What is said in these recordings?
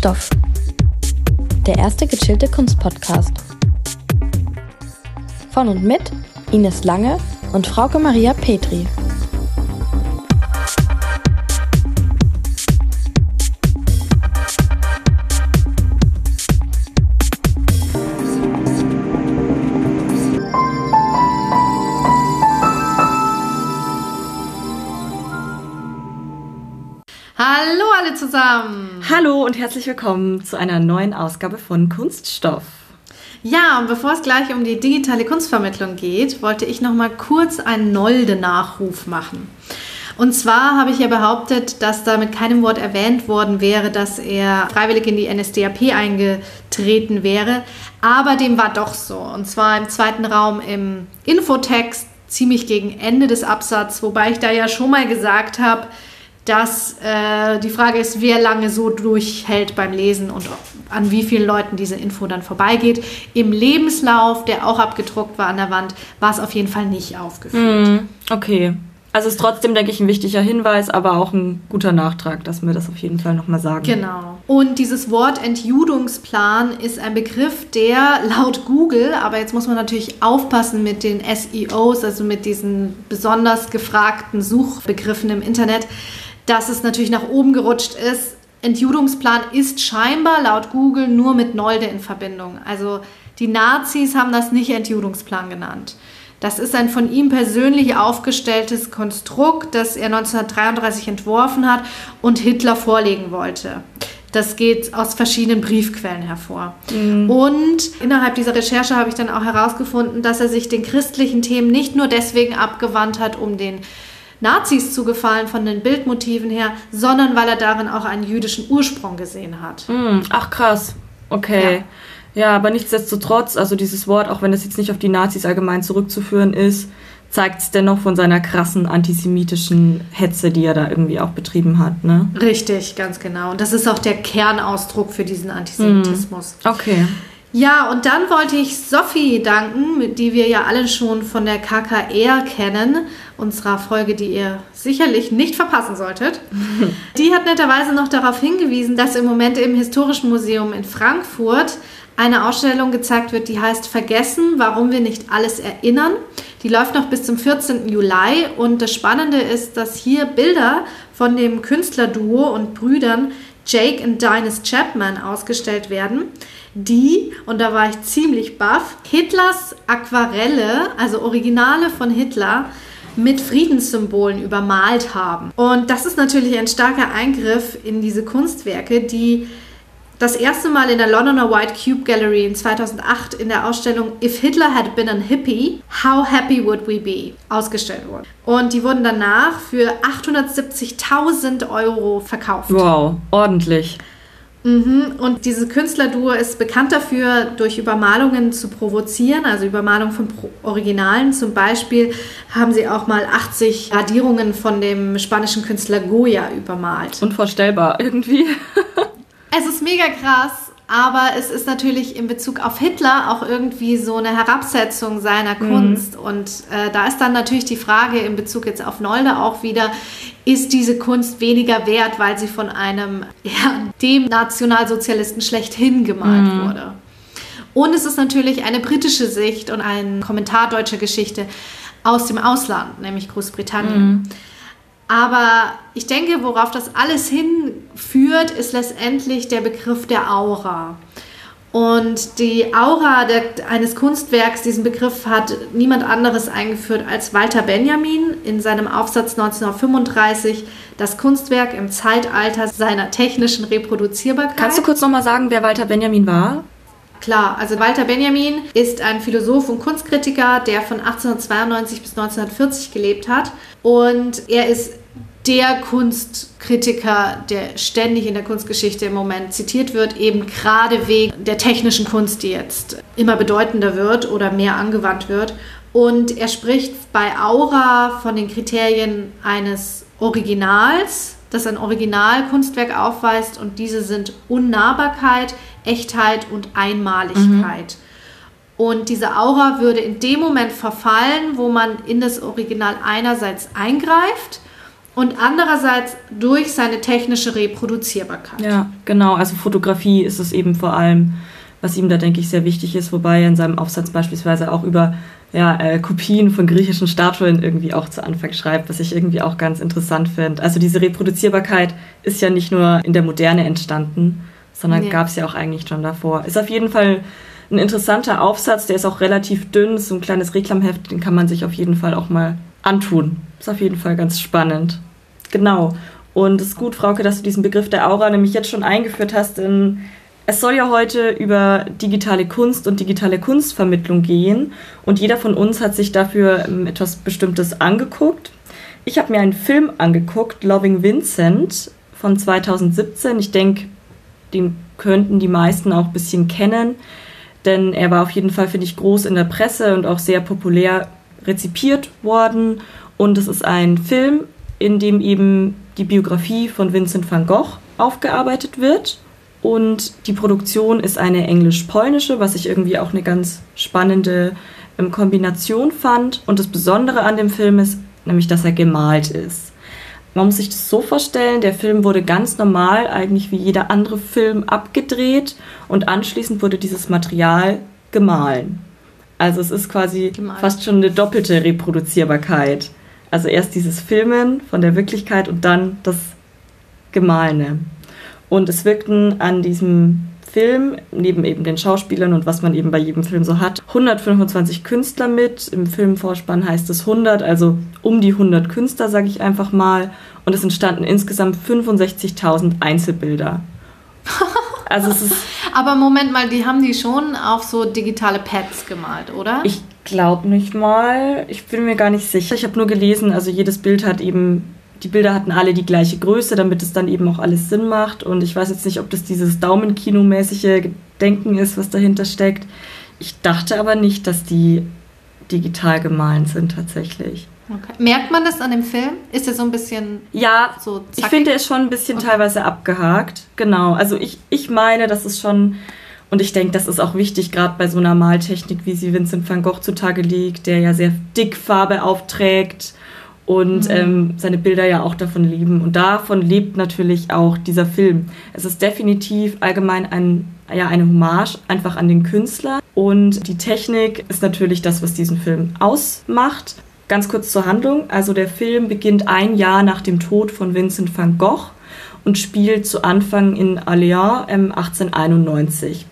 Kunststoff. Der erste gechillte Kunstpodcast. Von und mit Ines Lange und Frauke Maria Petri. Hallo und herzlich willkommen zu einer neuen Ausgabe von Kunststoff. Ja, und bevor es gleich um die digitale Kunstvermittlung geht, wollte ich noch mal kurz einen Nolde-Nachruf machen. Und zwar habe ich ja behauptet, dass da mit keinem Wort erwähnt worden wäre, dass er freiwillig in die NSDAP eingetreten wäre. Aber dem war doch so. Und zwar im zweiten Raum im Infotext, ziemlich gegen Ende des Absatzes, wobei ich da ja schon mal gesagt habe, dass äh, die Frage ist, wer lange so durchhält beim Lesen und an wie vielen Leuten diese Info dann vorbeigeht. Im Lebenslauf, der auch abgedruckt war an der Wand, war es auf jeden Fall nicht aufgeführt. Mm, okay. Also ist trotzdem, denke ich, ein wichtiger Hinweis, aber auch ein guter Nachtrag, dass wir das auf jeden Fall nochmal sagen. Genau. Und dieses Wort Entjudungsplan ist ein Begriff, der laut Google, aber jetzt muss man natürlich aufpassen mit den SEOs, also mit diesen besonders gefragten Suchbegriffen im Internet, dass es natürlich nach oben gerutscht ist. Entjudungsplan ist scheinbar laut Google nur mit Nolde in Verbindung. Also die Nazis haben das nicht Entjudungsplan genannt. Das ist ein von ihm persönlich aufgestelltes Konstrukt, das er 1933 entworfen hat und Hitler vorlegen wollte. Das geht aus verschiedenen Briefquellen hervor. Mhm. Und innerhalb dieser Recherche habe ich dann auch herausgefunden, dass er sich den christlichen Themen nicht nur deswegen abgewandt hat, um den Nazis zu gefallen von den Bildmotiven her, sondern weil er darin auch einen jüdischen Ursprung gesehen hat. Mhm. Ach krass, okay. Ja. Ja, aber nichtsdestotrotz, also dieses Wort, auch wenn es jetzt nicht auf die Nazis allgemein zurückzuführen ist, zeigt es dennoch von seiner krassen antisemitischen Hetze, die er da irgendwie auch betrieben hat, ne? Richtig, ganz genau. Und das ist auch der Kernausdruck für diesen Antisemitismus. Mm, okay. Ja, und dann wollte ich Sophie danken, die wir ja alle schon von der KKR kennen, unserer Folge, die ihr sicherlich nicht verpassen solltet. Die hat netterweise noch darauf hingewiesen, dass im Moment im Historischen Museum in Frankfurt eine Ausstellung gezeigt wird, die heißt Vergessen, warum wir nicht alles erinnern. Die läuft noch bis zum 14. Juli und das Spannende ist, dass hier Bilder von dem Künstlerduo und Brüdern Jake und Dinus Chapman ausgestellt werden, die, und da war ich ziemlich baff, Hitlers Aquarelle, also Originale von Hitler, mit Friedenssymbolen übermalt haben. Und das ist natürlich ein starker Eingriff in diese Kunstwerke, die das erste Mal in der Londoner White Cube Gallery in 2008 in der Ausstellung If Hitler Had Been a Hippie, How Happy Would We Be ausgestellt wurden. Und die wurden danach für 870.000 Euro verkauft. Wow, ordentlich. Mhm. Und diese Künstlerduo ist bekannt dafür, durch Übermalungen zu provozieren, also Übermalung von Originalen. Zum Beispiel haben sie auch mal 80 Radierungen von dem spanischen Künstler Goya übermalt. Unvorstellbar irgendwie. Es ist mega krass, aber es ist natürlich in Bezug auf Hitler auch irgendwie so eine Herabsetzung seiner mhm. Kunst. Mhm. Und äh, da ist dann natürlich die Frage in Bezug jetzt auf Nolde auch wieder, ist diese Kunst weniger wert, weil sie von einem, ja, dem Nationalsozialisten schlechthin gemalt mhm. wurde? Und es ist natürlich eine britische Sicht und ein Kommentar deutscher Geschichte aus dem Ausland, nämlich Großbritannien. Mhm. Aber ich denke, worauf das alles hinführt, ist letztendlich der Begriff der Aura. Und die Aura der, eines Kunstwerks, diesen Begriff hat niemand anderes eingeführt als Walter Benjamin in seinem Aufsatz 1935, das Kunstwerk im Zeitalter seiner technischen Reproduzierbarkeit. Kannst du kurz nochmal sagen, wer Walter Benjamin war? Klar, also Walter Benjamin ist ein Philosoph und Kunstkritiker, der von 1892 bis 1940 gelebt hat. Und er ist der Kunstkritiker, der ständig in der Kunstgeschichte im Moment zitiert wird, eben gerade wegen der technischen Kunst, die jetzt immer bedeutender wird oder mehr angewandt wird. Und er spricht bei Aura von den Kriterien eines Originals, das ein Originalkunstwerk aufweist und diese sind Unnahbarkeit, Echtheit und Einmaligkeit. Mhm. Und diese Aura würde in dem Moment verfallen, wo man in das Original einerseits eingreift und andererseits durch seine technische Reproduzierbarkeit. Ja, genau. Also Fotografie ist es eben vor allem, was ihm da, denke ich, sehr wichtig ist, wobei er in seinem Aufsatz beispielsweise auch über ja, äh, Kopien von griechischen Statuen irgendwie auch zu Anfang schreibt, was ich irgendwie auch ganz interessant finde. Also diese Reproduzierbarkeit ist ja nicht nur in der Moderne entstanden, sondern nee. gab es ja auch eigentlich schon davor. Ist auf jeden Fall ein interessanter Aufsatz, der ist auch relativ dünn, so ein kleines Reklamheft, den kann man sich auf jeden Fall auch mal antun. Ist auf jeden Fall ganz spannend. Genau. Und es ist gut, Frauke, dass du diesen Begriff der Aura nämlich jetzt schon eingeführt hast, denn es soll ja heute über digitale Kunst und digitale Kunstvermittlung gehen und jeder von uns hat sich dafür ähm, etwas Bestimmtes angeguckt. Ich habe mir einen Film angeguckt, Loving Vincent von 2017. Ich denke, den könnten die meisten auch ein bisschen kennen, denn er war auf jeden Fall, finde ich, groß in der Presse und auch sehr populär rezipiert worden. Und es ist ein Film, in dem eben die Biografie von Vincent van Gogh aufgearbeitet wird. Und die Produktion ist eine englisch-polnische, was ich irgendwie auch eine ganz spannende ähm, Kombination fand. Und das Besondere an dem Film ist nämlich, dass er gemalt ist. Man muss sich das so vorstellen, der Film wurde ganz normal, eigentlich wie jeder andere Film, abgedreht und anschließend wurde dieses Material gemahlen. Also es ist quasi gemalt. fast schon eine doppelte Reproduzierbarkeit. Also erst dieses Filmen von der Wirklichkeit und dann das Gemahlene. Und es wirkten an diesem Film, neben eben den Schauspielern und was man eben bei jedem Film so hat, 125 Künstler mit. Im Filmvorspann heißt es 100, also um die 100 Künstler, sage ich einfach mal. Und es entstanden insgesamt 65.000 Einzelbilder. Also es ist Aber Moment mal, die haben die schon auf so digitale Pads gemalt, oder? Ich glaube nicht mal. Ich bin mir gar nicht sicher. Ich habe nur gelesen, also jedes Bild hat eben die Bilder hatten alle die gleiche Größe, damit es dann eben auch alles Sinn macht. Und ich weiß jetzt nicht, ob das dieses Daumenkino-mäßige Denken ist, was dahinter steckt. Ich dachte aber nicht, dass die digital gemahlen sind tatsächlich. Okay. Merkt man das an dem Film? Ist er so ein bisschen Ja, so ich finde, er ist schon ein bisschen okay. teilweise abgehakt. Genau. Also ich, ich meine, das ist schon, und ich denke, das ist auch wichtig, gerade bei so einer Maltechnik, wie sie Vincent van Gogh zutage liegt, der ja sehr dick Farbe aufträgt und mhm. ähm, seine Bilder ja auch davon leben. Und davon lebt natürlich auch dieser Film. Es ist definitiv allgemein ein, ja, eine Hommage einfach an den Künstler. Und die Technik ist natürlich das, was diesen Film ausmacht. Ganz kurz zur Handlung. Also der Film beginnt ein Jahr nach dem Tod von Vincent van Gogh und spielt zu Anfang in Orléans ähm, 1891.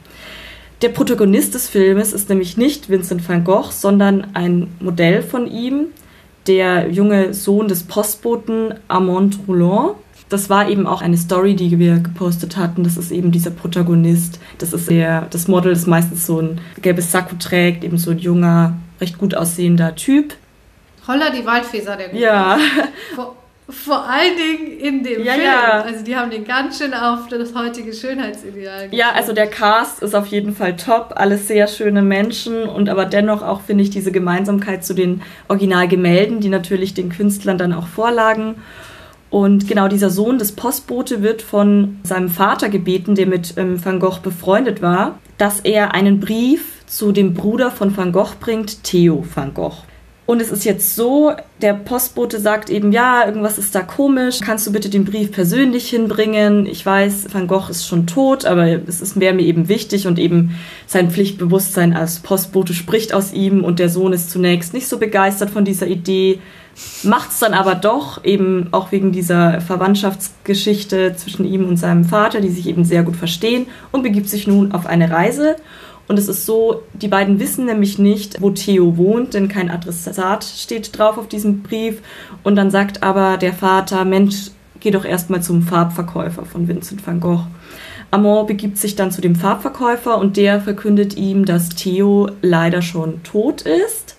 Der Protagonist des Filmes ist nämlich nicht Vincent van Gogh, sondern ein Modell von ihm, der junge Sohn des Postboten Armand Roulon. Das war eben auch eine Story, die wir gepostet hatten. Das ist eben dieser Protagonist. Das ist der, das Model, das meistens so ein gelbes Sakko trägt, eben so ein junger, recht gut aussehender Typ. Holla die Waldfeser, der Gute. Ja. Vor, vor allen Dingen in dem ja, Film. Ja. Also die haben den ganz schön auf das heutige Schönheitsideal gestellt. Ja, also der Cast ist auf jeden Fall top. Alles sehr schöne Menschen und aber dennoch auch, finde ich, diese Gemeinsamkeit zu den Originalgemälden, die natürlich den Künstlern dann auch vorlagen. Und genau dieser Sohn des Postbote wird von seinem Vater gebeten, der mit ähm, Van Gogh befreundet war, dass er einen Brief zu dem Bruder von Van Gogh bringt, Theo Van Gogh. Und es ist jetzt so, der Postbote sagt eben, ja, irgendwas ist da komisch. Kannst du bitte den Brief persönlich hinbringen? Ich weiß, Van Gogh ist schon tot, aber es wäre mir eben wichtig und eben sein Pflichtbewusstsein als Postbote spricht aus ihm und der Sohn ist zunächst nicht so begeistert von dieser Idee, macht es dann aber doch, eben auch wegen dieser Verwandtschaftsgeschichte zwischen ihm und seinem Vater, die sich eben sehr gut verstehen und begibt sich nun auf eine Reise und es ist so, die beiden wissen nämlich nicht, wo Theo wohnt, denn kein Adressat steht drauf auf diesem Brief. Und dann sagt aber der Vater, Mensch, geh doch erstmal zum Farbverkäufer von Vincent van Gogh. Amon begibt sich dann zu dem Farbverkäufer und der verkündet ihm, dass Theo leider schon tot ist.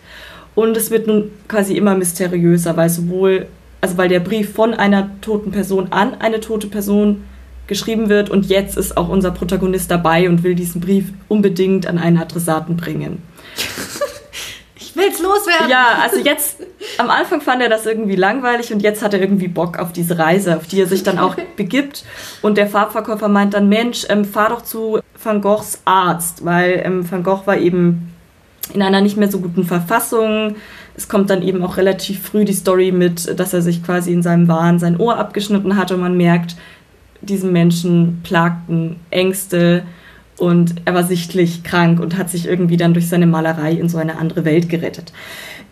Und es wird nun quasi immer mysteriöser, weil sowohl, also weil der Brief von einer toten Person an eine tote Person geschrieben wird und jetzt ist auch unser Protagonist dabei und will diesen Brief unbedingt an einen Adressaten bringen. ich will's loswerden. Ja, also jetzt am Anfang fand er das irgendwie langweilig und jetzt hat er irgendwie Bock auf diese Reise, auf die er sich dann auch begibt. Und der Farbverkäufer meint dann, Mensch, ähm, fahr doch zu Van Goghs Arzt, weil ähm, Van Gogh war eben in einer nicht mehr so guten Verfassung. Es kommt dann eben auch relativ früh die Story mit, dass er sich quasi in seinem Wahn sein Ohr abgeschnitten hat und man merkt, diesen Menschen plagten Ängste und er war sichtlich krank und hat sich irgendwie dann durch seine Malerei in so eine andere Welt gerettet.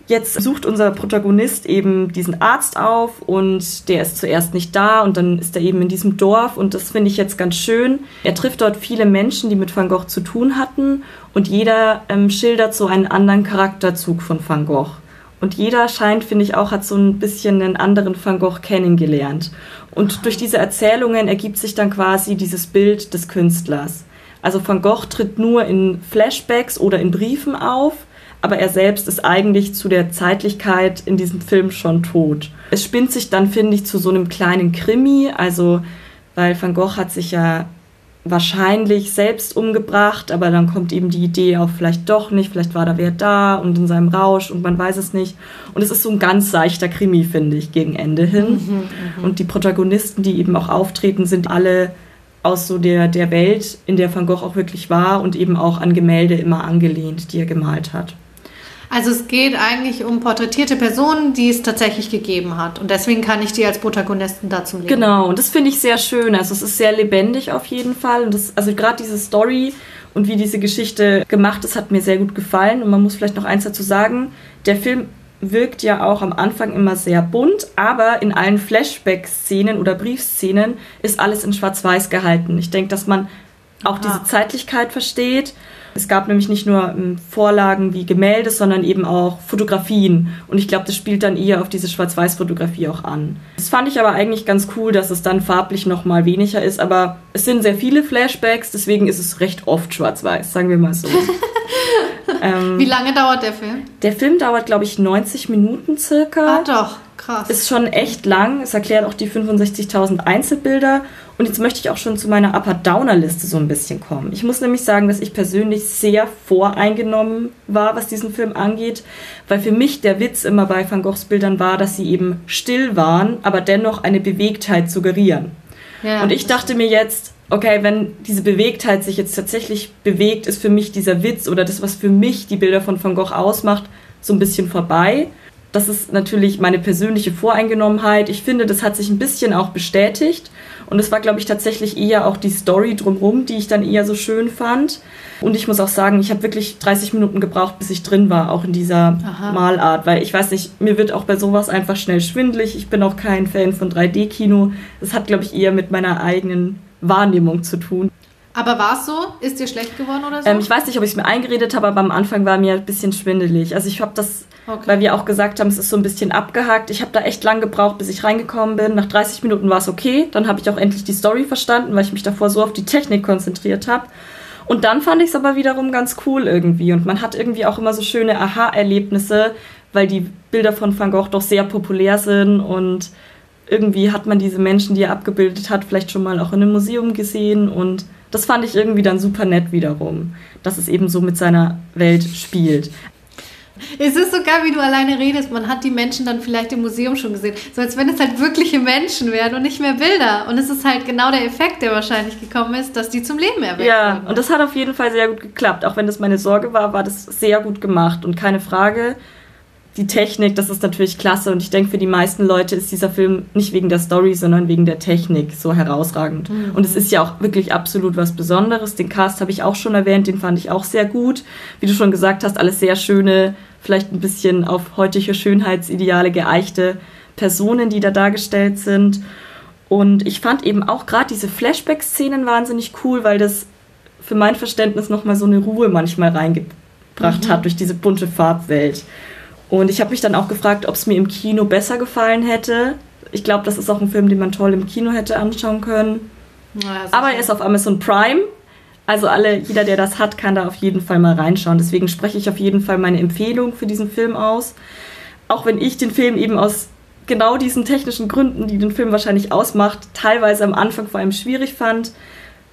Jetzt sucht unser Protagonist eben diesen Arzt auf und der ist zuerst nicht da und dann ist er eben in diesem Dorf und das finde ich jetzt ganz schön. Er trifft dort viele Menschen, die mit Van Gogh zu tun hatten und jeder ähm, schildert so einen anderen Charakterzug von Van Gogh. Und jeder scheint, finde ich auch, hat so ein bisschen einen anderen Van Gogh kennengelernt. Und durch diese Erzählungen ergibt sich dann quasi dieses Bild des Künstlers. Also Van Gogh tritt nur in Flashbacks oder in Briefen auf aber er selbst ist eigentlich zu der Zeitlichkeit in diesem Film schon tot. Es spinnt sich dann, finde ich, zu so einem kleinen Krimi, also weil Van Gogh hat sich ja wahrscheinlich selbst umgebracht, aber dann kommt eben die Idee auch vielleicht doch nicht, vielleicht war da wer da und in seinem Rausch und man weiß es nicht. Und es ist so ein ganz seichter Krimi, finde ich, gegen Ende hin. Mhm, mhm. und die Protagonisten, die eben auch auftreten, sind alle aus so der, der Welt, in der Van Gogh auch wirklich war und eben auch an Gemälde immer angelehnt, die er gemalt hat. Also es geht eigentlich um porträtierte Personen, die es tatsächlich gegeben hat. Und deswegen kann ich die als Protagonisten dazu legen. Genau, und das finde ich sehr schön. Also es ist sehr lebendig auf jeden Fall. Und das, also gerade diese Story und wie diese Geschichte gemacht ist, hat mir sehr gut gefallen. Und man muss vielleicht noch eins dazu sagen. Der Film wirkt ja auch am Anfang immer sehr bunt, aber in allen Flashback-Szenen oder Briefszenen ist alles in Schwarz-Weiß gehalten. Ich denke, dass man auch Aha. diese Zeitlichkeit versteht es gab nämlich nicht nur ähm, Vorlagen wie Gemälde, sondern eben auch Fotografien. Und ich glaube, das spielt dann eher auf diese Schwarz-Weiß-Fotografie auch an. Das fand ich aber eigentlich ganz cool, dass es dann farblich noch mal weniger ist. Aber es sind sehr viele Flashbacks, deswegen ist es recht oft Schwarz-Weiß, sagen wir mal so. ähm, wie lange dauert der Film? Der Film dauert, glaube ich, 90 Minuten circa. Ah, doch. Krass. Ist schon echt lang. Es erklärt auch die 65.000 Einzelbilder. Und jetzt möchte ich auch schon zu meiner Upper-Downer-Liste so ein bisschen kommen. Ich muss nämlich sagen, dass ich persönlich sehr voreingenommen war, was diesen Film angeht, weil für mich der Witz immer bei Van Goghs Bildern war, dass sie eben still waren, aber dennoch eine Bewegtheit suggerieren. Ja, und ich dachte mir jetzt, okay, wenn diese Bewegtheit sich jetzt tatsächlich bewegt, ist für mich dieser Witz oder das, was für mich die Bilder von Van Gogh ausmacht, so ein bisschen vorbei. Das ist natürlich meine persönliche Voreingenommenheit. Ich finde, das hat sich ein bisschen auch bestätigt. Und es war, glaube ich, tatsächlich eher auch die Story drumherum, die ich dann eher so schön fand. Und ich muss auch sagen, ich habe wirklich 30 Minuten gebraucht, bis ich drin war, auch in dieser Aha. Malart. Weil ich weiß nicht, mir wird auch bei sowas einfach schnell schwindlig. Ich bin auch kein Fan von 3D-Kino. Das hat, glaube ich, eher mit meiner eigenen Wahrnehmung zu tun. Aber war es so? Ist dir schlecht geworden oder so? Ähm, ich weiß nicht, ob ich es mir eingeredet habe, aber am Anfang war mir ein bisschen schwindelig. Also ich habe das, okay. weil wir auch gesagt haben, es ist so ein bisschen abgehakt. Ich habe da echt lang gebraucht, bis ich reingekommen bin. Nach 30 Minuten war es okay. Dann habe ich auch endlich die Story verstanden, weil ich mich davor so auf die Technik konzentriert habe. Und dann fand ich es aber wiederum ganz cool irgendwie. Und man hat irgendwie auch immer so schöne Aha-Erlebnisse, weil die Bilder von Van Gogh doch sehr populär sind und irgendwie hat man diese Menschen, die er abgebildet hat, vielleicht schon mal auch in einem Museum gesehen und das fand ich irgendwie dann super nett wiederum, dass es eben so mit seiner Welt spielt. Es ist so geil, wie du alleine redest. Man hat die Menschen dann vielleicht im Museum schon gesehen. So als wenn es halt wirkliche Menschen wären und nicht mehr Bilder. Und es ist halt genau der Effekt, der wahrscheinlich gekommen ist, dass die zum Leben erweckt Ja, und das hat auf jeden Fall sehr gut geklappt. Auch wenn das meine Sorge war, war das sehr gut gemacht. Und keine Frage, die Technik, das ist natürlich klasse und ich denke, für die meisten Leute ist dieser Film nicht wegen der Story, sondern wegen der Technik so herausragend. Mhm. Und es ist ja auch wirklich absolut was Besonderes. Den Cast habe ich auch schon erwähnt, den fand ich auch sehr gut. Wie du schon gesagt hast, alles sehr schöne, vielleicht ein bisschen auf heutige Schönheitsideale geeichte Personen, die da dargestellt sind. Und ich fand eben auch gerade diese Flashback-Szenen wahnsinnig cool, weil das für mein Verständnis nochmal so eine Ruhe manchmal reingebracht mhm. hat durch diese bunte Farbwelt. Und ich habe mich dann auch gefragt, ob es mir im Kino besser gefallen hätte. Ich glaube, das ist auch ein Film, den man toll im Kino hätte anschauen können. Ja, Aber er ist auf Amazon Prime. Also alle, jeder, der das hat, kann da auf jeden Fall mal reinschauen. Deswegen spreche ich auf jeden Fall meine Empfehlung für diesen Film aus. Auch wenn ich den Film eben aus genau diesen technischen Gründen, die den Film wahrscheinlich ausmacht, teilweise am Anfang vor allem schwierig fand,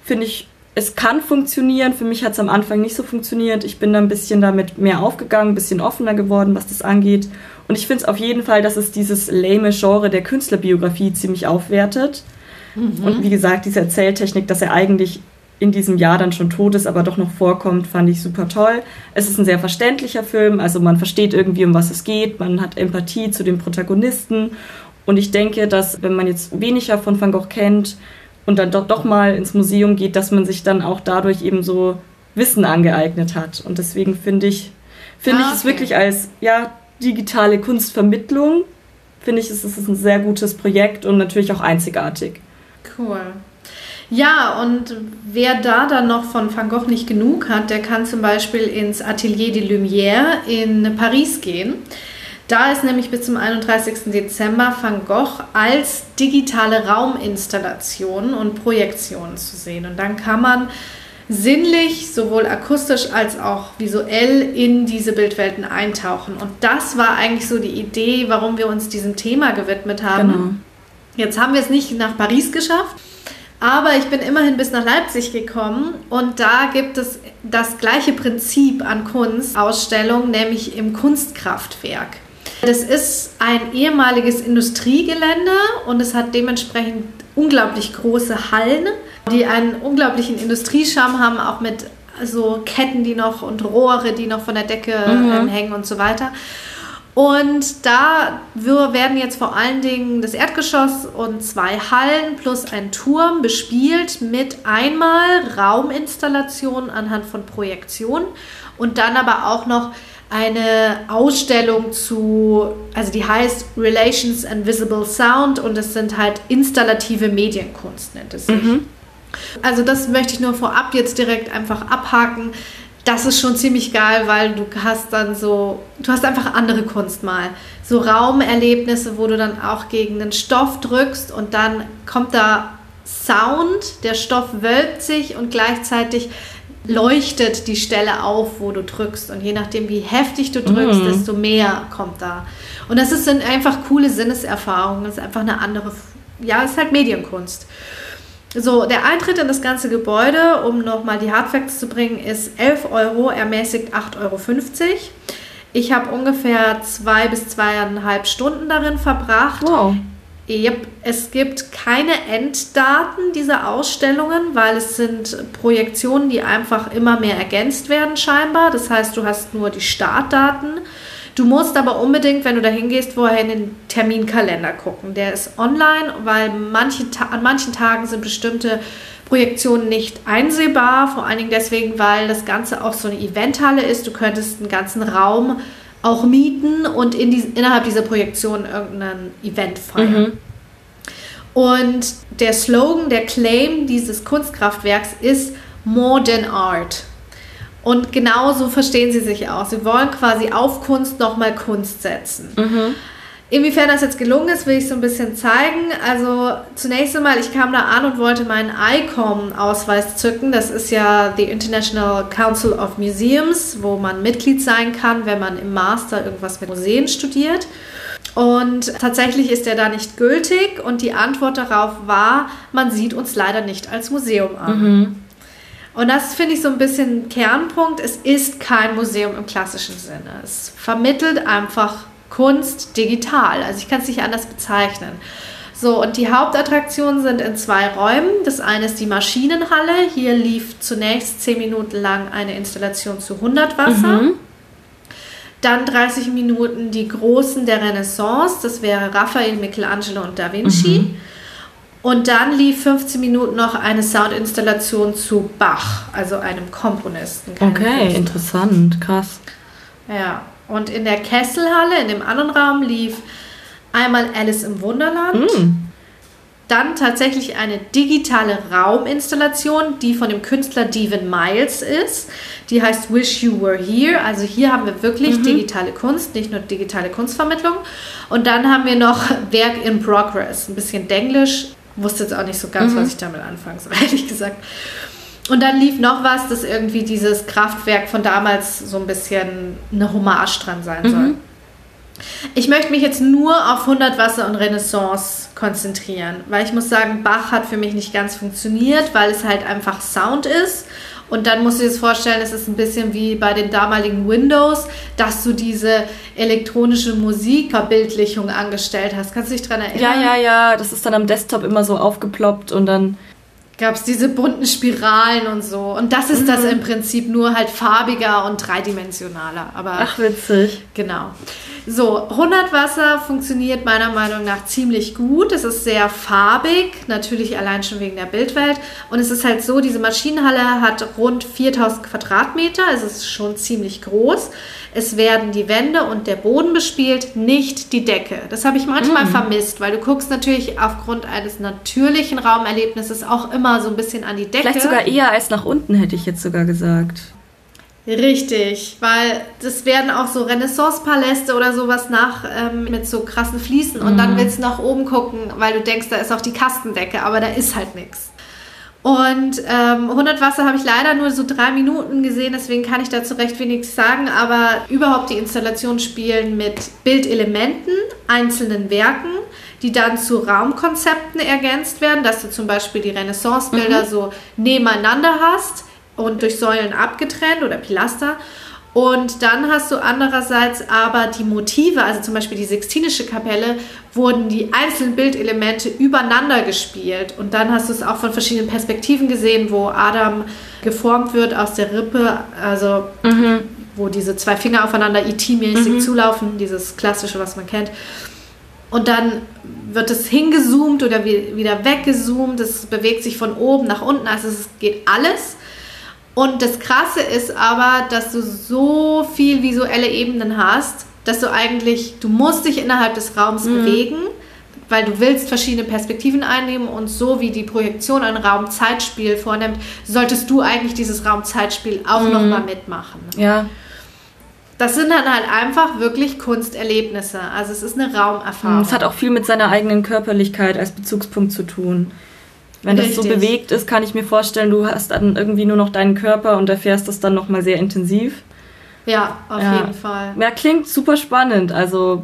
finde ich es kann funktionieren. Für mich hat es am Anfang nicht so funktioniert. Ich bin da ein bisschen damit mehr aufgegangen, ein bisschen offener geworden, was das angeht. Und ich finde es auf jeden Fall, dass es dieses lame Genre der Künstlerbiografie ziemlich aufwertet. Mhm. Und wie gesagt, diese Erzähltechnik, dass er eigentlich in diesem Jahr dann schon tot ist, aber doch noch vorkommt, fand ich super toll. Es ist ein sehr verständlicher Film, also man versteht irgendwie, um was es geht, man hat Empathie zu den Protagonisten und ich denke, dass wenn man jetzt weniger von Van Gogh kennt und dann doch, doch mal ins Museum geht, dass man sich dann auch dadurch eben so Wissen angeeignet hat. Und deswegen finde ich, finde ah, okay. ich es wirklich als ja, digitale Kunstvermittlung, finde ich, es ist ein sehr gutes Projekt und natürlich auch einzigartig. Cool. Ja, und wer da dann noch von Van Gogh nicht genug hat, der kann zum Beispiel ins Atelier des Lumières in Paris gehen. Da ist nämlich bis zum 31. Dezember Van Gogh als digitale Rauminstallation und Projektion zu sehen. Und dann kann man sinnlich, sowohl akustisch als auch visuell in diese Bildwelten eintauchen. Und das war eigentlich so die Idee, warum wir uns diesem Thema gewidmet haben. Genau. Jetzt haben wir es nicht nach Paris geschafft, aber ich bin immerhin bis nach Leipzig gekommen und da gibt es das gleiche Prinzip an Kunstausstellung, nämlich im Kunstkraftwerk. Das ist ein ehemaliges Industriegelände und es hat dementsprechend unglaublich große Hallen, die einen unglaublichen Industriescham haben, auch mit so Ketten, die noch und Rohre, die noch von der Decke mhm. ähm, hängen und so weiter. Und da werden jetzt vor allen Dingen das Erdgeschoss und zwei Hallen plus ein Turm bespielt mit einmal Rauminstallationen anhand von Projektionen und dann aber auch noch eine Ausstellung zu, also die heißt Relations and Visible Sound und es sind halt installative Medienkunst, nennt es sich. Mhm. Also das möchte ich nur vorab jetzt direkt einfach abhaken das ist schon ziemlich geil, weil du hast dann so, du hast einfach andere Kunst mal. So Raumerlebnisse, wo du dann auch gegen den Stoff drückst und dann kommt da Sound, der Stoff wölbt sich und gleichzeitig leuchtet die Stelle auf, wo du drückst. Und je nachdem, wie heftig du drückst, mm. desto mehr kommt da. Und das sind einfach coole Sinneserfahrungen. Das ist einfach eine andere, ja, es ist halt Medienkunst. So, der Eintritt in das ganze Gebäude, um nochmal die Hardfacts zu bringen, ist 11 Euro, ermäßigt 8,50 Euro. Ich habe ungefähr zwei bis zweieinhalb Stunden darin verbracht. Wow. Yep, es gibt keine Enddaten dieser Ausstellungen, weil es sind Projektionen, die einfach immer mehr ergänzt werden scheinbar. Das heißt, du hast nur die Startdaten Du musst aber unbedingt, wenn du da hingehst, vorher in den Terminkalender gucken. Der ist online, weil manche, an manchen Tagen sind bestimmte Projektionen nicht einsehbar. Vor allen Dingen deswegen, weil das Ganze auch so eine Eventhalle ist. Du könntest einen ganzen Raum auch mieten und in die, innerhalb dieser Projektion irgendein Event feiern. Mhm. Und der Slogan, der Claim dieses Kunstkraftwerks ist More than Art. Und genauso verstehen sie sich auch. Sie wollen quasi auf Kunst nochmal Kunst setzen. Mhm. Inwiefern das jetzt gelungen ist, will ich so ein bisschen zeigen. Also zunächst einmal, ich kam da an und wollte meinen ICOM-Ausweis zücken. Das ist ja die International Council of Museums, wo man Mitglied sein kann, wenn man im Master irgendwas mit Museen studiert. Und tatsächlich ist er da nicht gültig und die Antwort darauf war, man sieht uns leider nicht als Museum an. Mhm. Und das finde ich so ein bisschen Kernpunkt. Es ist kein Museum im klassischen Sinne. Es vermittelt einfach Kunst digital. Also ich kann es nicht anders bezeichnen. So, und die Hauptattraktionen sind in zwei Räumen. Das eine ist die Maschinenhalle. Hier lief zunächst zehn Minuten lang eine Installation zu 100 Wasser. Mhm. Dann 30 Minuten die Großen der Renaissance. Das wäre Raphael, Michelangelo und Da Vinci. Mhm. Und dann lief 15 Minuten noch eine Soundinstallation zu Bach, also einem Komponisten. Okay, Künstler. interessant, krass. Ja, und in der Kesselhalle, in dem anderen Raum, lief einmal Alice im Wunderland. Mm. Dann tatsächlich eine digitale Rauminstallation, die von dem Künstler Devin Miles ist. Die heißt Wish You Were Here. Also hier haben wir wirklich mhm. digitale Kunst, nicht nur digitale Kunstvermittlung. Und dann haben wir noch Werk in Progress, ein bisschen Denglisch, wusste jetzt auch nicht so ganz, mhm. was ich damit anfangen soll, ehrlich gesagt. Und dann lief noch was, dass irgendwie dieses Kraftwerk von damals so ein bisschen eine Hommage dran sein mhm. soll. Ich möchte mich jetzt nur auf 100 Wasser und Renaissance konzentrieren, weil ich muss sagen, Bach hat für mich nicht ganz funktioniert, weil es halt einfach Sound ist und dann musst du dir das vorstellen, es ist ein bisschen wie bei den damaligen Windows, dass du diese elektronische Musikverbildlichung angestellt hast. Kannst du dich daran erinnern? Ja, ja, ja. Das ist dann am Desktop immer so aufgeploppt und dann gab es diese bunten Spiralen und so. Und das ist mhm. das im Prinzip nur halt farbiger und dreidimensionaler. Aber Ach, witzig. Genau. So, 100 Wasser funktioniert meiner Meinung nach ziemlich gut. Es ist sehr farbig, natürlich allein schon wegen der Bildwelt. Und es ist halt so, diese Maschinenhalle hat rund 4000 Quadratmeter. Es ist schon ziemlich groß. Es werden die Wände und der Boden bespielt, nicht die Decke. Das habe ich manchmal mm. vermisst, weil du guckst natürlich aufgrund eines natürlichen Raumerlebnisses auch immer so ein bisschen an die Decke. Vielleicht sogar eher als nach unten, hätte ich jetzt sogar gesagt. Richtig, weil das werden auch so Renaissance-Paläste oder sowas nach ähm, mit so krassen Fliesen und dann mhm. willst du nach oben gucken, weil du denkst, da ist auch die Kastendecke, aber da ist halt nichts. Und ähm, 100 Wasser habe ich leider nur so drei Minuten gesehen, deswegen kann ich dazu recht wenig sagen, aber überhaupt die Installation spielen mit Bildelementen, einzelnen Werken, die dann zu Raumkonzepten ergänzt werden, dass du zum Beispiel die Renaissance-Bilder mhm. so nebeneinander hast und durch Säulen abgetrennt oder Pilaster. Und dann hast du andererseits aber die Motive, also zum Beispiel die Sixtinische Kapelle, wurden die einzelnen Bildelemente übereinander gespielt. Und dann hast du es auch von verschiedenen Perspektiven gesehen, wo Adam geformt wird aus der Rippe, also mhm. wo diese zwei Finger aufeinander IT-mäßig mhm. zulaufen, dieses klassische, was man kennt. Und dann wird es hingezoomt oder wieder weggezoomt, es bewegt sich von oben nach unten, also es geht alles. Und das Krasse ist aber, dass du so viel visuelle Ebenen hast, dass du eigentlich, du musst dich innerhalb des Raums mhm. bewegen, weil du willst verschiedene Perspektiven einnehmen und so wie die Projektion ein Raumzeitspiel vornimmt, solltest du eigentlich dieses Raumzeitspiel auch mhm. nochmal mitmachen. Ja. Das sind dann halt einfach wirklich Kunsterlebnisse. Also es ist eine Raumerfahrung. Es hat auch viel mit seiner eigenen Körperlichkeit als Bezugspunkt zu tun. Wenn Richtig. das so bewegt ist, kann ich mir vorstellen, du hast dann irgendwie nur noch deinen Körper und erfährst das dann nochmal sehr intensiv. Ja, auf ja. jeden Fall. Ja, klingt super spannend. Also.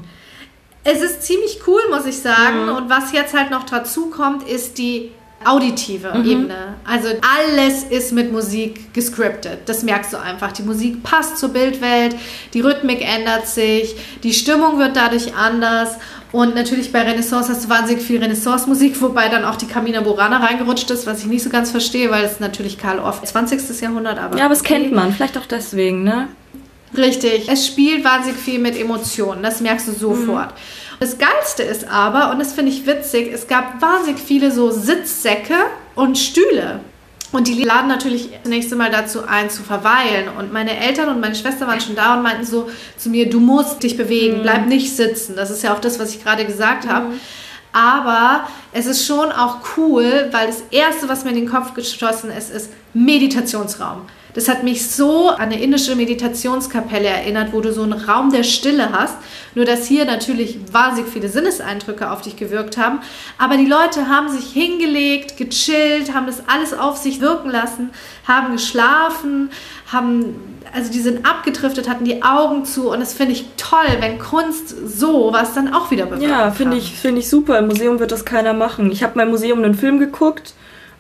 Es ist ziemlich cool, muss ich sagen. Mhm. Und was jetzt halt noch dazu kommt, ist die auditive mhm. Ebene. Also alles ist mit Musik gescriptet. Das merkst du einfach. Die Musik passt zur Bildwelt, die Rhythmik ändert sich, die Stimmung wird dadurch anders. Und natürlich bei Renaissance hast du wahnsinnig viel Renaissance-Musik, wobei dann auch die Camina Burana reingerutscht ist, was ich nicht so ganz verstehe, weil es natürlich Karl Orff 20. Jahrhundert, aber. Ja, aber es kennt man, vielleicht auch deswegen, ne? Richtig. Es spielt wahnsinnig viel mit Emotionen, das merkst du sofort. Mhm. Das Geilste ist aber, und das finde ich witzig, es gab wahnsinnig viele so Sitzsäcke und Stühle. Und die laden natürlich das nächste Mal dazu ein, zu verweilen. Und meine Eltern und meine Schwester waren schon da und meinten so zu mir, du musst dich bewegen, mhm. bleib nicht sitzen. Das ist ja auch das, was ich gerade gesagt habe. Mhm. Aber es ist schon auch cool, weil das Erste, was mir in den Kopf geschossen ist, ist Meditationsraum. Das hat mich so an eine indische Meditationskapelle erinnert, wo du so einen Raum der Stille hast. Nur dass hier natürlich wahnsinnig viele Sinneseindrücke auf dich gewirkt haben. Aber die Leute haben sich hingelegt, gechillt, haben das alles auf sich wirken lassen, haben geschlafen, haben, also die sind abgedriftet, hatten die Augen zu. Und das finde ich toll, wenn Kunst so was dann auch wieder bewirkt. Ja, finde ich, find ich super. Im Museum wird das keiner machen. Ich habe mein Museum einen Film geguckt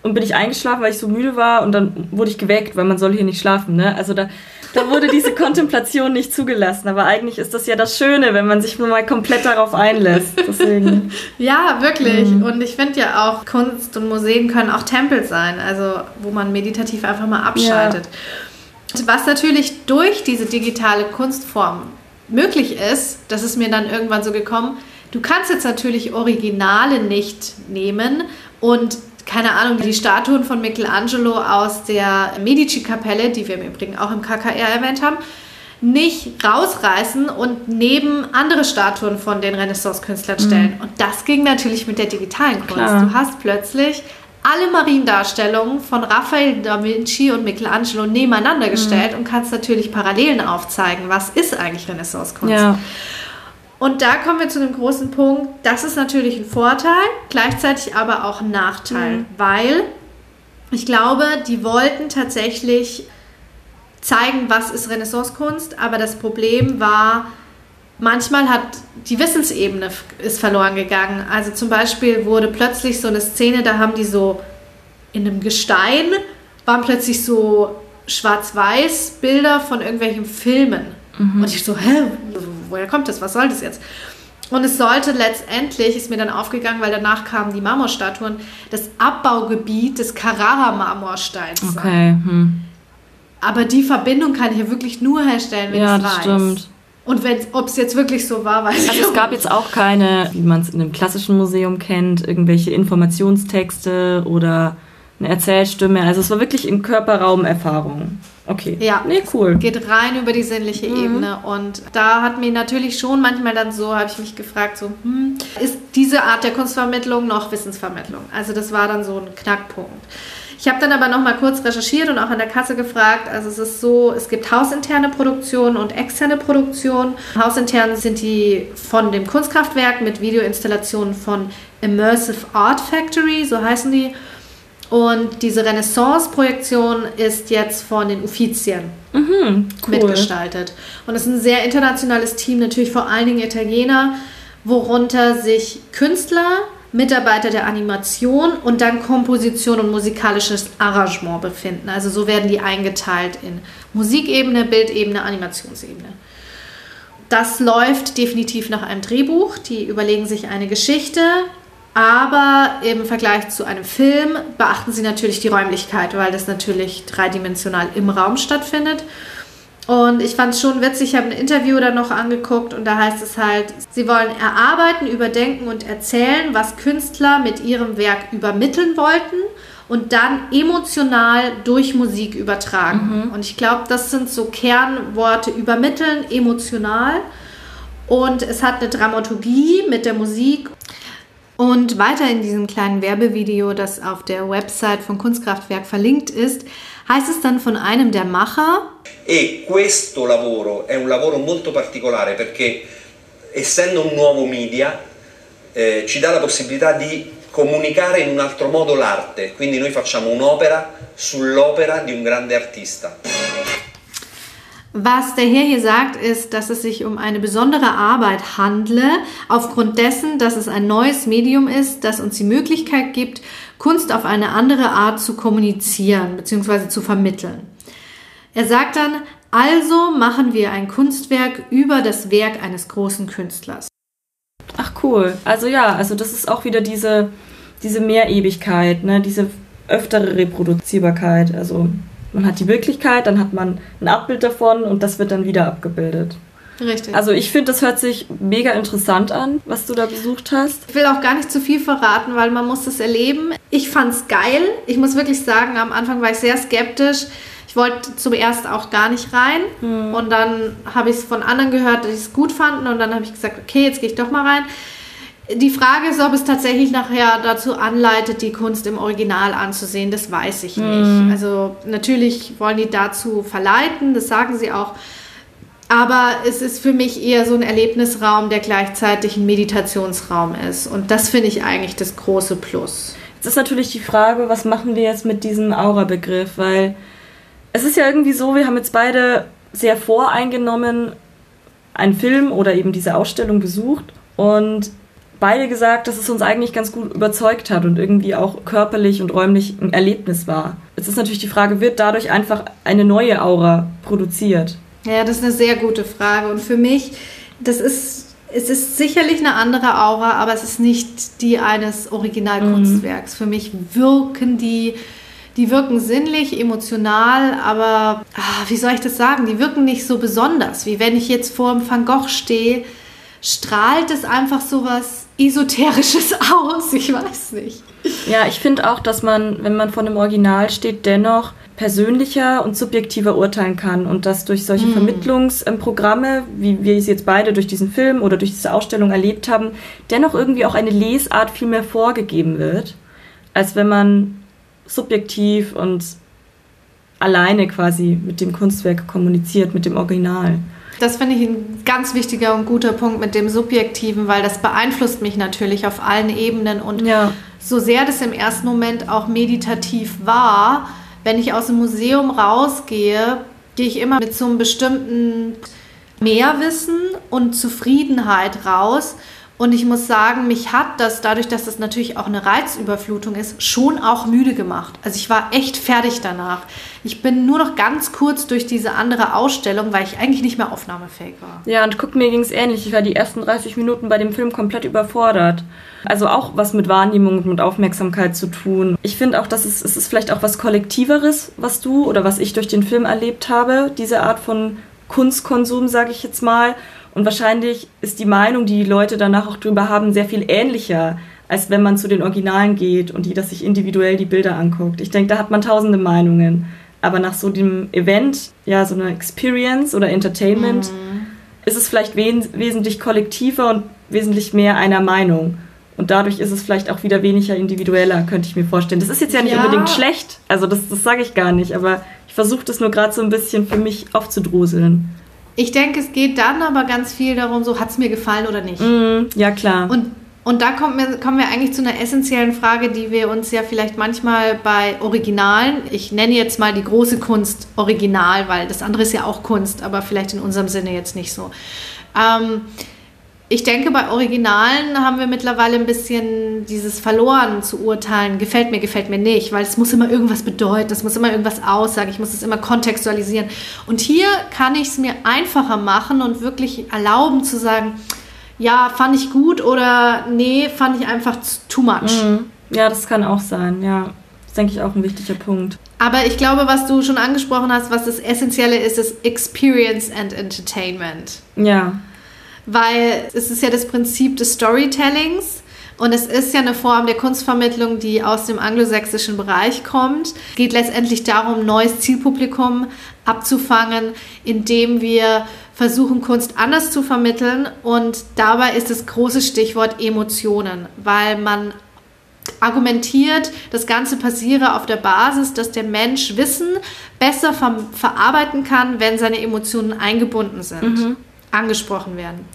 und bin ich eingeschlafen, weil ich so müde war und dann wurde ich geweckt, weil man soll hier nicht schlafen. Ne? Also da, da wurde diese Kontemplation nicht zugelassen. Aber eigentlich ist das ja das Schöne, wenn man sich nur mal komplett darauf einlässt. Deswegen. Ja, wirklich. Mhm. Und ich finde ja auch, Kunst und Museen können auch Tempel sein, also wo man meditativ einfach mal abschaltet. Ja. Was natürlich durch diese digitale Kunstform möglich ist, das ist mir dann irgendwann so gekommen, du kannst jetzt natürlich Originale nicht nehmen und keine Ahnung, die Statuen von Michelangelo aus der Medici-Kapelle, die wir im Übrigen auch im KKR erwähnt haben, nicht rausreißen und neben andere Statuen von den Renaissance-Künstlern mhm. stellen. Mhm. Und das ging natürlich mit der digitalen Kunst. Klar. Du hast plötzlich alle Mariendarstellungen von Raphael da Vinci und Michelangelo nebeneinander mhm. gestellt mhm. und kannst natürlich Parallelen aufzeigen. Was ist eigentlich Renaissance-Kunst? Ja. Und da kommen wir zu einem großen Punkt. Das ist natürlich ein Vorteil, gleichzeitig aber auch ein Nachteil, mhm. weil ich glaube, die wollten tatsächlich zeigen, was ist Renaissancekunst, aber das Problem war, manchmal hat die Wissensebene ist verloren gegangen. Also zum Beispiel wurde plötzlich so eine Szene, da haben die so in einem Gestein waren plötzlich so schwarz-weiß Bilder von irgendwelchen Filmen. Mhm. Und ich so, hä, woher kommt das? Was soll das jetzt? Und es sollte letztendlich, ist mir dann aufgegangen, weil danach kamen die Marmorstatuen, das Abbaugebiet des Carrara-Marmorsteins sein. Okay. Hm. Aber die Verbindung kann ich ja wirklich nur herstellen, wenn Ja, ich es das weiß. stimmt. Und ob es jetzt wirklich so war, weiß ich Also es auch gab jetzt auch keine, wie man es in einem klassischen Museum kennt, irgendwelche Informationstexte oder eine Erzählstimme. Also es war wirklich in Körperraum Erfahrung. Okay. Ja. Nee, cool. geht rein über die sinnliche Mhm. Ebene. Und da hat mir natürlich schon manchmal dann so, habe ich mich gefragt, so, hm, ist diese Art der Kunstvermittlung noch Wissensvermittlung? Also das war dann so ein Knackpunkt. Ich habe dann aber noch mal kurz recherchiert und auch an der Kasse gefragt. Also es ist so, es gibt hausinterne Produktion und externe Produktion. Hausintern sind die von dem Kunstkraftwerk mit Videoinstallationen von Immersive Art Factory, so heißen die. Und diese Renaissance-Projektion ist jetzt von den Uffizien Mhm, cool. mitgestaltet. Und es ist ein sehr internationales Team, natürlich vor allen Dingen Italiener, worunter sich Künstler, Mitarbeiter der Animation und dann Komposition und musikalisches Arrangement befinden. Also so werden die eingeteilt in Musikebene, Bildebene, Animationsebene. Das läuft definitiv nach einem Drehbuch. Die überlegen sich eine Geschichte, aber im Vergleich zu einem Film beachten sie natürlich die Räumlichkeit, weil das natürlich dreidimensional im Raum stattfindet. Und ich fand es schon witzig, ich habe ein Interview da noch angeguckt und da heißt es halt, sie wollen erarbeiten, überdenken und erzählen, was Künstler mit ihrem Werk übermitteln wollten und dann emotional durch Musik übertragen. Und ich glaube, das sind so Kernworte, übermitteln, emotional. Und es hat eine Dramaturgie mit der Musik. Und weiter in diesem kleinen Werbevideo, das auf der Website von Kunstkraftwerk verlinkt ist, heißt es dann von einem der Macher, E questo lavoro è un lavoro molto particolare perché essendo un nuovo media eh, ci dà la possibilità di comunicare in un altro modo l'arte, quindi noi facciamo un'opera sull'opera di un grande artista. Was der Herr hier sagt, ist, dass es sich um eine besondere Arbeit handle, aufgrund dessen, dass es ein neues Medium ist, das uns die Möglichkeit gibt, Kunst auf eine andere Art zu kommunizieren bzw. zu vermitteln. Er sagt dann, also machen wir ein Kunstwerk über das Werk eines großen Künstlers. Ach cool. Also ja, also das ist auch wieder diese, diese Mehrebigkeit, ne? diese öftere Reproduzierbarkeit. Also man hat die Wirklichkeit, dann hat man ein Abbild davon und das wird dann wieder abgebildet. Richtig. Also ich finde, das hört sich mega interessant an, was du da besucht hast. Ich will auch gar nicht zu viel verraten, weil man muss das erleben. Ich fand's geil. Ich muss wirklich sagen, am Anfang war ich sehr skeptisch. Ich wollte zuerst auch gar nicht rein und dann habe ich es von anderen gehört, dass sie es gut fanden und dann habe ich gesagt, okay, jetzt gehe ich doch mal rein. Die Frage ist, ob es tatsächlich nachher dazu anleitet, die Kunst im Original anzusehen, das weiß ich nicht. Also natürlich wollen die dazu verleiten, das sagen sie auch. Aber es ist für mich eher so ein Erlebnisraum, der gleichzeitig ein Meditationsraum ist. Und das finde ich eigentlich das große Plus. Jetzt ist natürlich die Frage, was machen wir jetzt mit diesem Aura-Begriff? Weil es ist ja irgendwie so, wir haben jetzt beide sehr voreingenommen einen Film oder eben diese Ausstellung besucht und beide gesagt, dass es uns eigentlich ganz gut überzeugt hat und irgendwie auch körperlich und räumlich ein Erlebnis war. Jetzt ist natürlich die Frage, wird dadurch einfach eine neue Aura produziert? Ja, das ist eine sehr gute Frage. Und für mich, das ist, es ist sicherlich eine andere Aura, aber es ist nicht die eines Originalkunstwerks. Für mich wirken die, die wirken sinnlich, emotional, aber ah, wie soll ich das sagen? Die wirken nicht so besonders, wie wenn ich jetzt vor einem Van Gogh stehe. Strahlt es einfach so was Esoterisches aus? Ich weiß nicht. Ja, ich finde auch, dass man, wenn man vor einem Original steht, dennoch persönlicher und subjektiver urteilen kann und dass durch solche Vermittlungsprogramme, wie wir es jetzt beide durch diesen Film oder durch diese Ausstellung erlebt haben, dennoch irgendwie auch eine Lesart viel mehr vorgegeben wird, als wenn man subjektiv und alleine quasi mit dem Kunstwerk kommuniziert, mit dem Original. Das finde ich ein ganz wichtiger und guter Punkt mit dem Subjektiven, weil das beeinflusst mich natürlich auf allen Ebenen und Ja. so sehr das im ersten Moment auch meditativ war, wenn ich aus dem Museum rausgehe, gehe ich immer mit so einem bestimmten Mehrwissen und Zufriedenheit raus. Und ich muss sagen, mich hat das, dadurch, dass das natürlich auch eine Reizüberflutung ist, schon auch müde gemacht. Also ich war echt fertig danach. Ich bin nur noch ganz kurz durch diese andere Ausstellung, weil ich eigentlich nicht mehr aufnahmefähig war. Ja, und guck, mir ging es ähnlich. Ich war die ersten 30 Minuten bei dem Film komplett überfordert. Also auch was mit Wahrnehmung und Aufmerksamkeit zu tun. Ich finde auch, dass es, es ist vielleicht auch was Kollektiveres, was du oder was ich durch den Film erlebt habe. Diese Art von Kunstkonsum, sage ich jetzt mal. Und wahrscheinlich ist die Meinung, die die Leute danach auch drüber haben, sehr viel ähnlicher, als wenn man zu den Originalen geht und jeder sich individuell die Bilder anguckt. Ich denke, da hat man tausende Meinungen. Aber nach so dem Event, ja, so einer Experience oder Entertainment, mhm. ist es vielleicht wes wesentlich kollektiver und wesentlich mehr einer Meinung. Und dadurch ist es vielleicht auch wieder weniger individueller, könnte ich mir vorstellen. Das ist jetzt ja nicht ja. unbedingt schlecht, also das, das sage ich gar nicht, aber ich versuche das nur gerade so ein bisschen für mich aufzudroseln. Ich denke, es geht dann aber ganz viel darum, so hat es mir gefallen oder nicht. Mm, ja, klar. Und, und da kommen wir, kommen wir eigentlich zu einer essentiellen Frage, die wir uns ja vielleicht manchmal bei Originalen, ich nenne jetzt mal die große Kunst Original, weil das andere ist ja auch Kunst, aber vielleicht in unserem Sinne jetzt nicht so. Ähm, ich denke, bei Originalen haben wir mittlerweile ein bisschen dieses verloren zu urteilen, gefällt mir, gefällt mir nicht, weil es muss immer irgendwas bedeuten, es muss immer irgendwas aussagen, ich muss es immer kontextualisieren. Und hier kann ich es mir einfacher machen und wirklich erlauben zu sagen, ja, fand ich gut oder nee, fand ich einfach too much. Mhm. Ja, das kann auch sein, ja. Das ist, denke ich, auch ein wichtiger Punkt. Aber ich glaube, was du schon angesprochen hast, was das Essentielle ist, ist Experience and Entertainment. Ja weil es ist ja das Prinzip des Storytellings. Und es ist ja eine Form der Kunstvermittlung, die aus dem anglosächsischen Bereich kommt. Es geht letztendlich darum, neues Zielpublikum abzufangen, indem wir versuchen, Kunst anders zu vermitteln. Und dabei ist das große Stichwort Emotionen, weil man argumentiert, das Ganze passiere auf der Basis, dass der Mensch Wissen besser ver verarbeiten kann, wenn seine Emotionen eingebunden sind. Mhm angesprochen werden.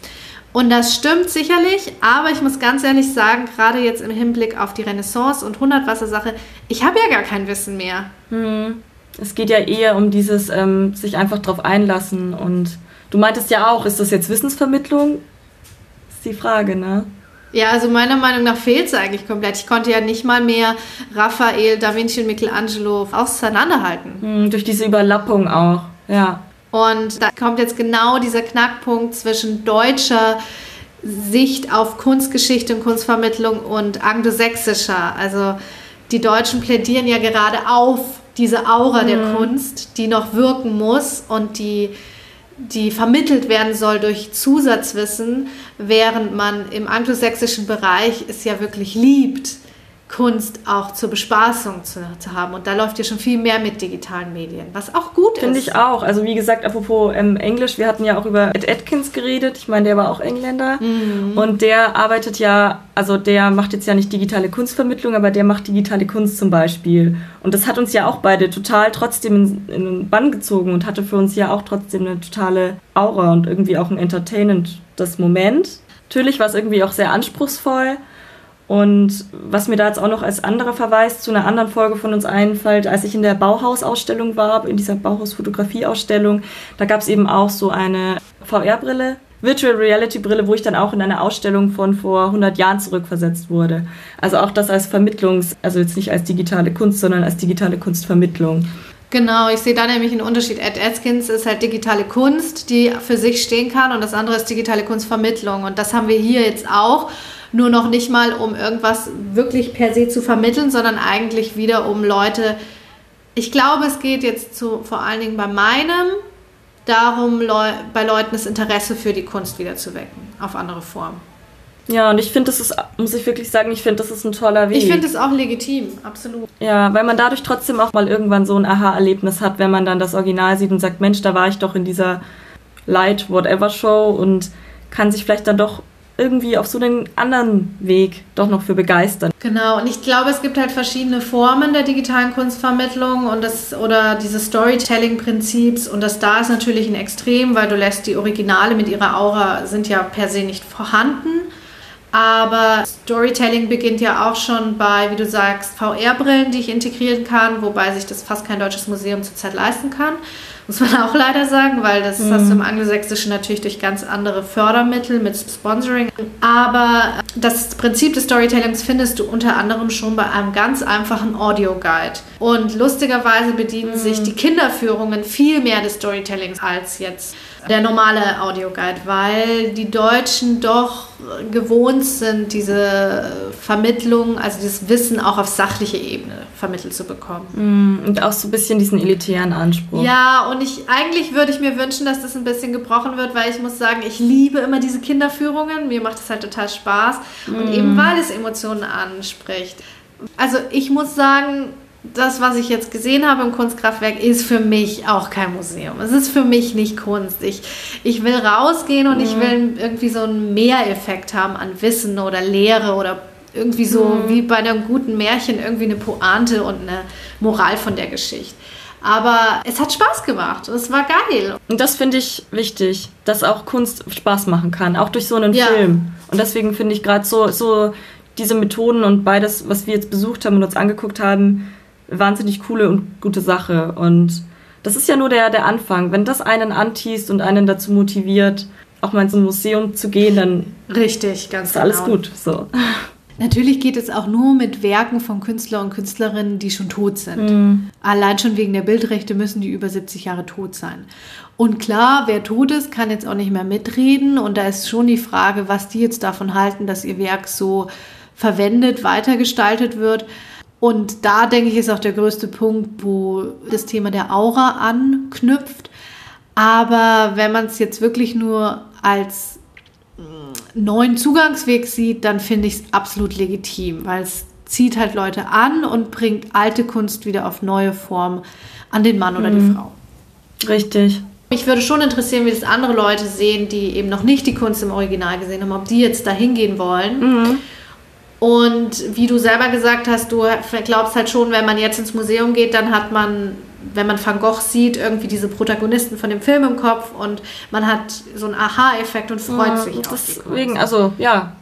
Und das stimmt sicherlich, aber ich muss ganz ehrlich sagen, gerade jetzt im Hinblick auf die Renaissance und Hundertwasser-Sache, ich habe ja gar kein Wissen mehr. Hm. Es geht ja eher um dieses ähm, sich einfach drauf einlassen. Und du meintest ja auch, ist das jetzt Wissensvermittlung? Ist die Frage, ne? Ja, also meiner Meinung nach fehlt es eigentlich komplett. Ich konnte ja nicht mal mehr Raphael, Da Vinci und Michelangelo auseinanderhalten. Hm, durch diese Überlappung auch, ja. Und da kommt jetzt genau dieser Knackpunkt zwischen deutscher Sicht auf Kunstgeschichte und Kunstvermittlung und anglosächsischer. Also die Deutschen plädieren ja gerade auf diese Aura mhm. der Kunst, die noch wirken muss und die, die vermittelt werden soll durch Zusatzwissen, während man im anglosächsischen Bereich es ja wirklich liebt, Kunst auch zur Bespaßung zu, zu, haben. Und da läuft ja schon viel mehr mit digitalen Medien, was auch gut Find ist. Finde ich auch. Also wie gesagt, apropos ähm, Englisch, wir hatten ja auch über Ed Atkins geredet. Ich meine, der war auch Engländer. Mhm. Und der arbeitet ja, also der macht jetzt ja nicht digitale Kunstvermittlung, aber der macht digitale Kunst zum Beispiel. Und das hat uns ja auch beide total trotzdem in, in den Bann gezogen und hatte für uns ja auch trotzdem eine totale Aura und irgendwie auch ein Entertainment das Moment. Natürlich war es irgendwie auch sehr anspruchsvoll. Und was mir da jetzt auch noch als anderer Verweis zu einer anderen Folge von uns einfällt, als ich in der Bauhaus-Ausstellung war, in dieser Bauhaus-Fotografie-Ausstellung, da gab es eben auch so eine VR-Brille, Virtual Reality Brille, wo ich dann auch in eine Ausstellung von vor 100 Jahren zurückversetzt wurde. Also auch das als Vermittlungs-, also jetzt nicht als digitale Kunst, sondern als digitale Kunstvermittlung. Genau, ich sehe da nämlich einen Unterschied. Ed Atkins ist halt digitale Kunst, die für sich stehen kann und das andere ist digitale Kunstvermittlung. Und das haben wir hier jetzt auch nur noch nicht mal, um irgendwas wirklich per se zu vermitteln, sondern eigentlich wieder um Leute. Ich glaube, es geht jetzt zu, vor allen Dingen bei meinem darum, Leu bei Leuten das Interesse für die Kunst wieder zu wecken, auf andere Formen. Ja, und ich finde, das ist, muss ich wirklich sagen, ich finde, das ist ein toller Weg. Ich finde es auch legitim, absolut. Ja, weil man dadurch trotzdem auch mal irgendwann so ein Aha-Erlebnis hat, wenn man dann das Original sieht und sagt, Mensch, da war ich doch in dieser Light Whatever Show und kann sich vielleicht dann doch irgendwie auf so einen anderen Weg doch noch für begeistern. Genau, und ich glaube, es gibt halt verschiedene Formen der digitalen Kunstvermittlung und das oder dieses Storytelling-Prinzips und das da ist natürlich ein Extrem, weil du lässt die Originale mit ihrer Aura sind ja per se nicht vorhanden. Aber Storytelling beginnt ja auch schon bei, wie du sagst, VR-Brillen, die ich integrieren kann, wobei sich das fast kein deutsches Museum zurzeit leisten kann. Muss man auch leider sagen, weil das mhm. hast du im Angelsächsischen natürlich durch ganz andere Fördermittel mit Sponsoring. Aber das Prinzip des Storytellings findest du unter anderem schon bei einem ganz einfachen Audioguide. Und lustigerweise bedienen mhm. sich die Kinderführungen viel mehr des Storytellings als jetzt der normale Audioguide, weil die Deutschen doch gewohnt sind, diese Vermittlung, also dieses Wissen auch auf sachliche Ebene vermittelt zu bekommen. Mm, und auch so ein bisschen diesen elitären Anspruch. Ja, und ich eigentlich würde ich mir wünschen, dass das ein bisschen gebrochen wird, weil ich muss sagen, ich liebe immer diese Kinderführungen. Mir macht es halt total Spaß. Und mm. eben weil es Emotionen anspricht. Also ich muss sagen, das, was ich jetzt gesehen habe im Kunstkraftwerk, ist für mich auch kein Museum. Es ist für mich nicht Kunst. Ich, ich will rausgehen und mhm. ich will irgendwie so einen Mehreffekt haben an Wissen oder Lehre oder irgendwie so mhm. wie bei einem guten Märchen irgendwie eine Pointe und eine Moral von der Geschichte. Aber es hat Spaß gemacht. Es war geil. Und das finde ich wichtig, dass auch Kunst Spaß machen kann, auch durch so einen ja. Film. Und deswegen finde ich gerade so, so diese Methoden und beides, was wir jetzt besucht haben und uns angeguckt haben, wahnsinnig coole und gute Sache. Und das ist ja nur der, der Anfang. Wenn das einen antießt und einen dazu motiviert, auch mal ins Museum zu gehen, dann Richtig, ganz ist genau. alles gut. So. Natürlich geht es auch nur mit Werken von Künstlern und Künstlerinnen, die schon tot sind. Mhm. Allein schon wegen der Bildrechte müssen die über 70 Jahre tot sein. Und klar, wer tot ist, kann jetzt auch nicht mehr mitreden. Und da ist schon die Frage, was die jetzt davon halten, dass ihr Werk so verwendet, weitergestaltet wird. Und da denke ich, ist auch der größte Punkt, wo das Thema der Aura anknüpft. Aber wenn man es jetzt wirklich nur als neuen Zugangsweg sieht, dann finde ich es absolut legitim, weil es zieht halt Leute an und bringt alte Kunst wieder auf neue Form an den Mann oder mhm. die Frau. Richtig. Mich würde schon interessieren, wie das andere Leute sehen, die eben noch nicht die Kunst im Original gesehen haben, ob die jetzt da hingehen wollen. Mhm und wie du selber gesagt hast, du glaubst halt schon, wenn man jetzt ins Museum geht, dann hat man, wenn man Van Gogh sieht, irgendwie diese Protagonisten von dem Film im Kopf und man hat so einen Aha-Effekt und freut ja, sich. Deswegen, also ja,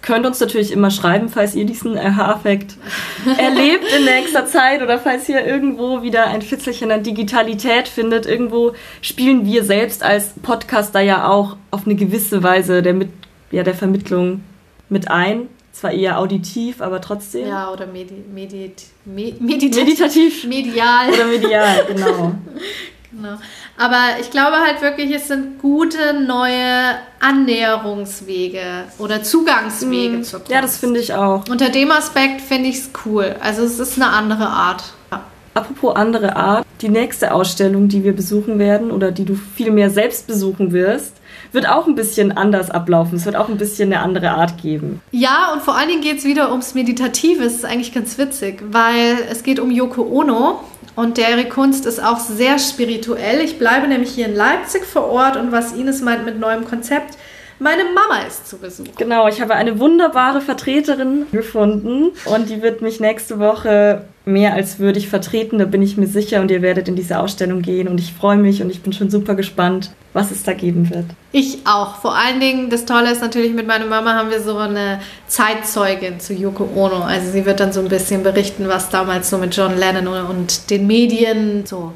könnt uns natürlich immer schreiben, falls ihr diesen Aha-Effekt erlebt in nächster Zeit oder falls ihr irgendwo wieder ein Fitzelchen an Digitalität findet. Irgendwo spielen wir selbst als Podcaster ja auch auf eine gewisse Weise der, mit, ja, der Vermittlung mit ein zwar eher auditiv, aber trotzdem. Ja, oder medi medi med meditativ. meditativ. Medial. Oder medial, genau. genau. Aber ich glaube halt wirklich, es sind gute neue Annäherungswege oder Zugangswege mm, zur Kunst. Ja, das finde ich auch. Unter dem Aspekt finde ich es cool. Also es ist eine andere Art. Ja. Apropos andere Art, die nächste Ausstellung, die wir besuchen werden oder die du viel mehr selbst besuchen wirst, wird auch ein bisschen anders ablaufen. Es wird auch ein bisschen eine andere Art geben. Ja, und vor allen Dingen geht es wieder ums Meditative. Das ist eigentlich ganz witzig, weil es geht um Yoko Ono. Und deren Kunst ist auch sehr spirituell. Ich bleibe nämlich hier in Leipzig vor Ort und was Ines meint mit neuem Konzept, meine Mama ist zu Besuch. Genau, ich habe eine wunderbare Vertreterin gefunden und die wird mich nächste Woche mehr als würdig vertreten, da bin ich mir sicher und ihr werdet in diese Ausstellung gehen und ich freue mich und ich bin schon super gespannt, was es da geben wird. Ich auch. Vor allen Dingen, das Tolle ist natürlich, mit meiner Mama haben wir so eine Zeitzeugin zu Yoko Ono. Also sie wird dann so ein bisschen berichten, was damals so mit John Lennon und den Medien so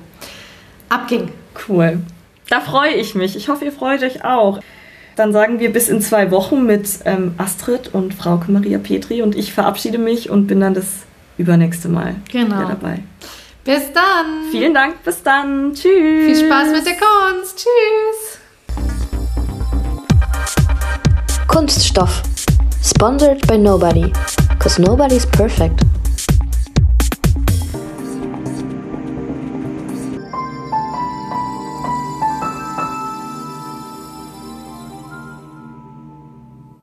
abging. Cool. Da freue ich mich. Ich hoffe, ihr freut euch auch. Dann sagen wir bis in zwei Wochen mit ähm, Astrid und Frauke Maria Petri und ich verabschiede mich und bin dann das übernächste Mal genau. wieder dabei. Bis dann. Vielen Dank. Bis dann. Tschüss. Viel Spaß mit der Kunst. Tschüss. Kunststoff. Sponsored by nobody. Cause nobody's perfect.